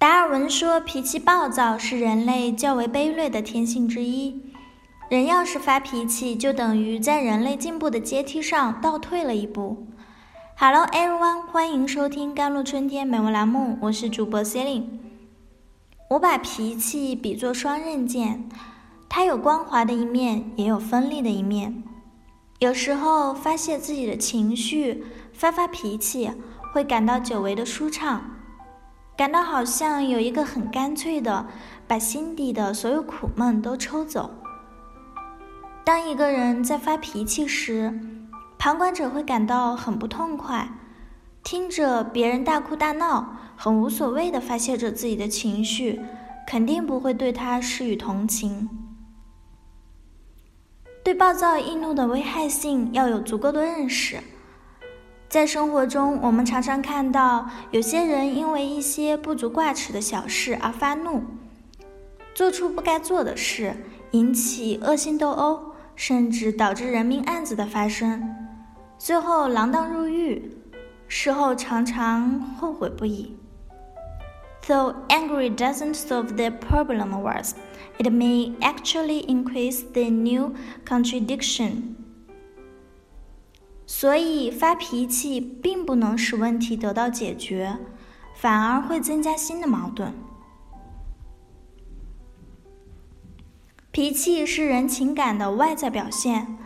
达尔文说，脾气暴躁是人类较为卑劣的天性之一。人要是发脾气，就等于在人类进步的阶梯上倒退了一步。Hello everyone，欢迎收听《甘露春天美文栏目》，我是主播 Celine。我把脾气比作双刃剑，它有光滑的一面，也有锋利的一面。有时候发泄自己的情绪，发发脾气，会感到久违的舒畅。感到好像有一个很干脆的，把心底的所有苦闷都抽走。当一个人在发脾气时，旁观者会感到很不痛快，听着别人大哭大闹，很无所谓的发泄着自己的情绪，肯定不会对他施予同情。对暴躁易怒的危害性要有足够的认识。在生活中，我们常常看到有些人因为一些不足挂齿的小事而发怒，做出不该做的事，引起恶性斗殴，甚至导致人命案子的发生，最后锒铛入狱，事后常常后悔不已。Though angry doesn't solve the problem worse, it may actually increase the new contradiction. 所以发脾气并不能使问题得到解决，反而会增加新的矛盾。脾气是人情感的外在表现，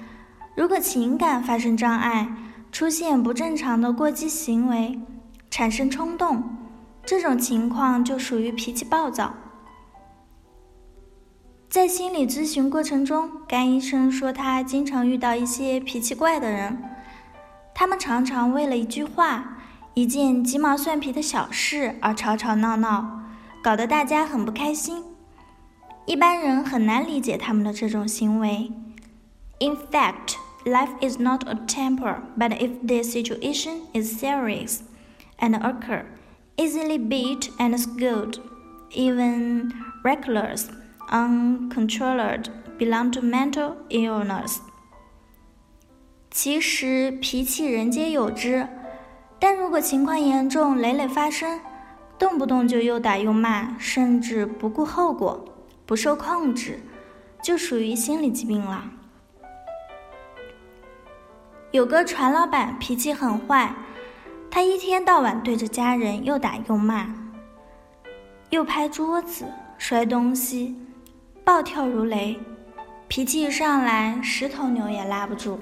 如果情感发生障碍，出现不正常的过激行为，产生冲动，这种情况就属于脾气暴躁。在心理咨询过程中，甘医生说他经常遇到一些脾气怪的人。他们常常为了一句话、一件鸡毛蒜皮的小事而吵吵闹闹，搞得大家很不开心。一般人很难理解他们的这种行为。In fact, life is not a temper, but if the situation is serious and occur, easily beat and scold, even reckless, uncontrolled, belong to mental illness. 其实脾气人皆有之，但如果情况严重、累累发生，动不动就又打又骂，甚至不顾后果、不受控制，就属于心理疾病了。有个船老板脾气很坏，他一天到晚对着家人又打又骂，又拍桌子、摔东西，暴跳如雷，脾气一上来，十头牛也拉不住。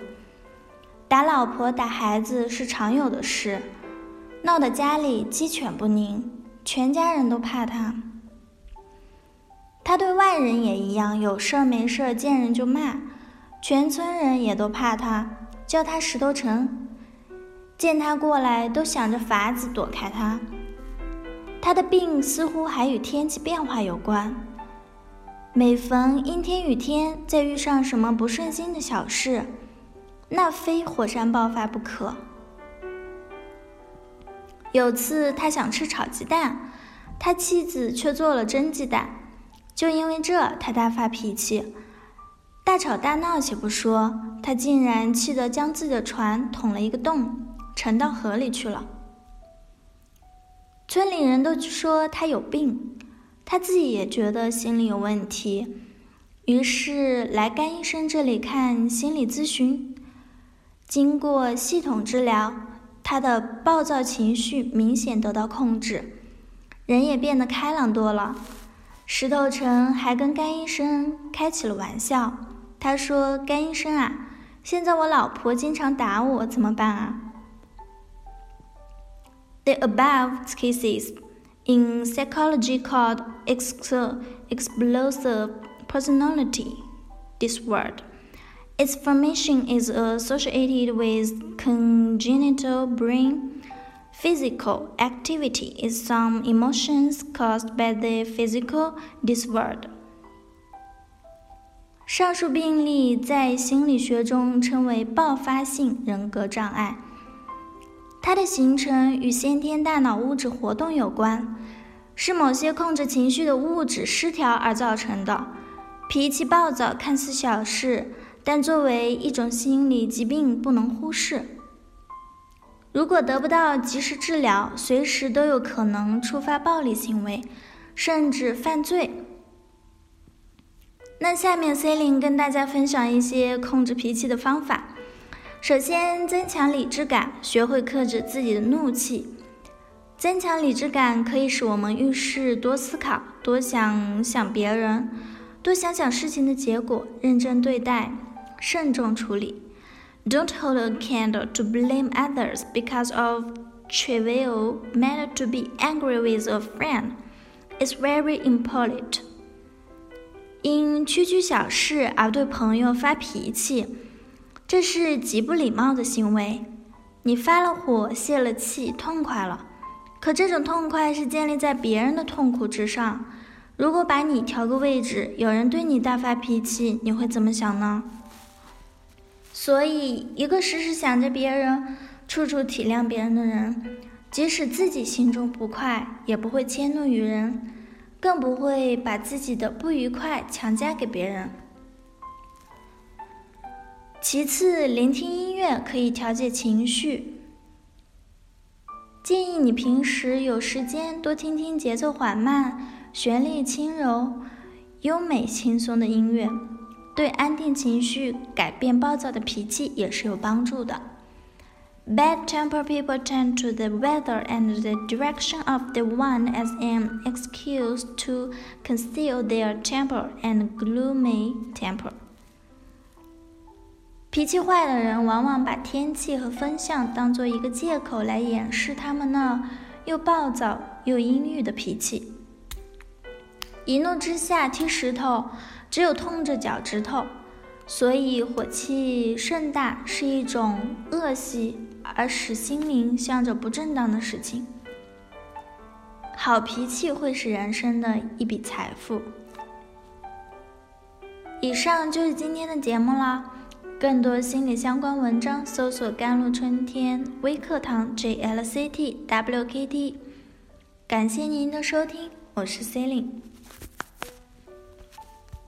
打老婆、打孩子是常有的事，闹得家里鸡犬不宁，全家人都怕他。他对外人也一样，有事儿没事儿见人就骂，全村人也都怕他，叫他石头城。见他过来都想着法子躲开他。他的病似乎还与天气变化有关，每逢阴天雨天，再遇上什么不顺心的小事。那非火山爆发不可。有次他想吃炒鸡蛋，他妻子却做了蒸鸡蛋，就因为这他大发脾气，大吵大闹且不说，他竟然气得将自己的船捅了一个洞，沉到河里去了。村里人都说他有病，他自己也觉得心里有问题，于是来甘医生这里看心理咨询。经过系统治疗，他的暴躁情绪明显得到控制，人也变得开朗多了。石头城还跟甘医生开起了玩笑，他说：“甘医生啊，现在我老婆经常打我，怎么办啊？” The above cases in psychology called explosive personality disorder. Its formation is associated with congenital brain physical activity is some emotions caused by the physical disorder. 上述病例在心理学中称为爆发性人格障碍，它的形成与先天大脑物质活动有关，是某些控制情绪的物质失调而造成的。脾气暴躁看似小事。 但作为一种心理疾病，不能忽视。如果得不到及时治疗，随时都有可能触发暴力行为，甚至犯罪。那下面 C 零跟大家分享一些控制脾气的方法。首先，增强理智感，学会克制自己的怒气。增强理智感可以使我们遇事多思考，多想想别人，多想想事情的结果，认真对待，慎重处理。Don't hold a candle to blame others because of trivial matter to be angry with a friend. is very impolite. 因区区小事而对朋友发脾气，这是极不礼貌的行为。你发了火，泄了气，痛快了，可这种痛快是建立在别人的痛苦之上。如果把你调个位置，有人对你大发脾气，你会怎么想呢？所以，一个时时想着别人、处处体谅别人的人，即使自己心中不快，也不会迁怒于人。更不会把自己的不愉快强加给别人。其次，聆听音乐可以调节情绪。建议你平时有时间多听听节奏缓慢、旋律轻柔、优美轻松的音乐，对安定情绪、改变暴躁的脾气也是有帮助的。Bad temper people turn to the weather and the direction of the wind as an excuse to conceal their temper and gloomy temper. 脾气坏的人往往把天气和风向当做一个借口来掩饰他们那又暴躁又阴郁的脾气。一怒之下踢石头，只有痛着脚趾头。所以，火气盛大是一种恶习，而使心灵向着不正当的事情。好脾气会是人生的一笔财富。以上就是今天的节目了。更多心理相关文章，搜索“甘露春天微课堂 ”（JLCT WKT）。感谢您的收听，我是 C e l i n e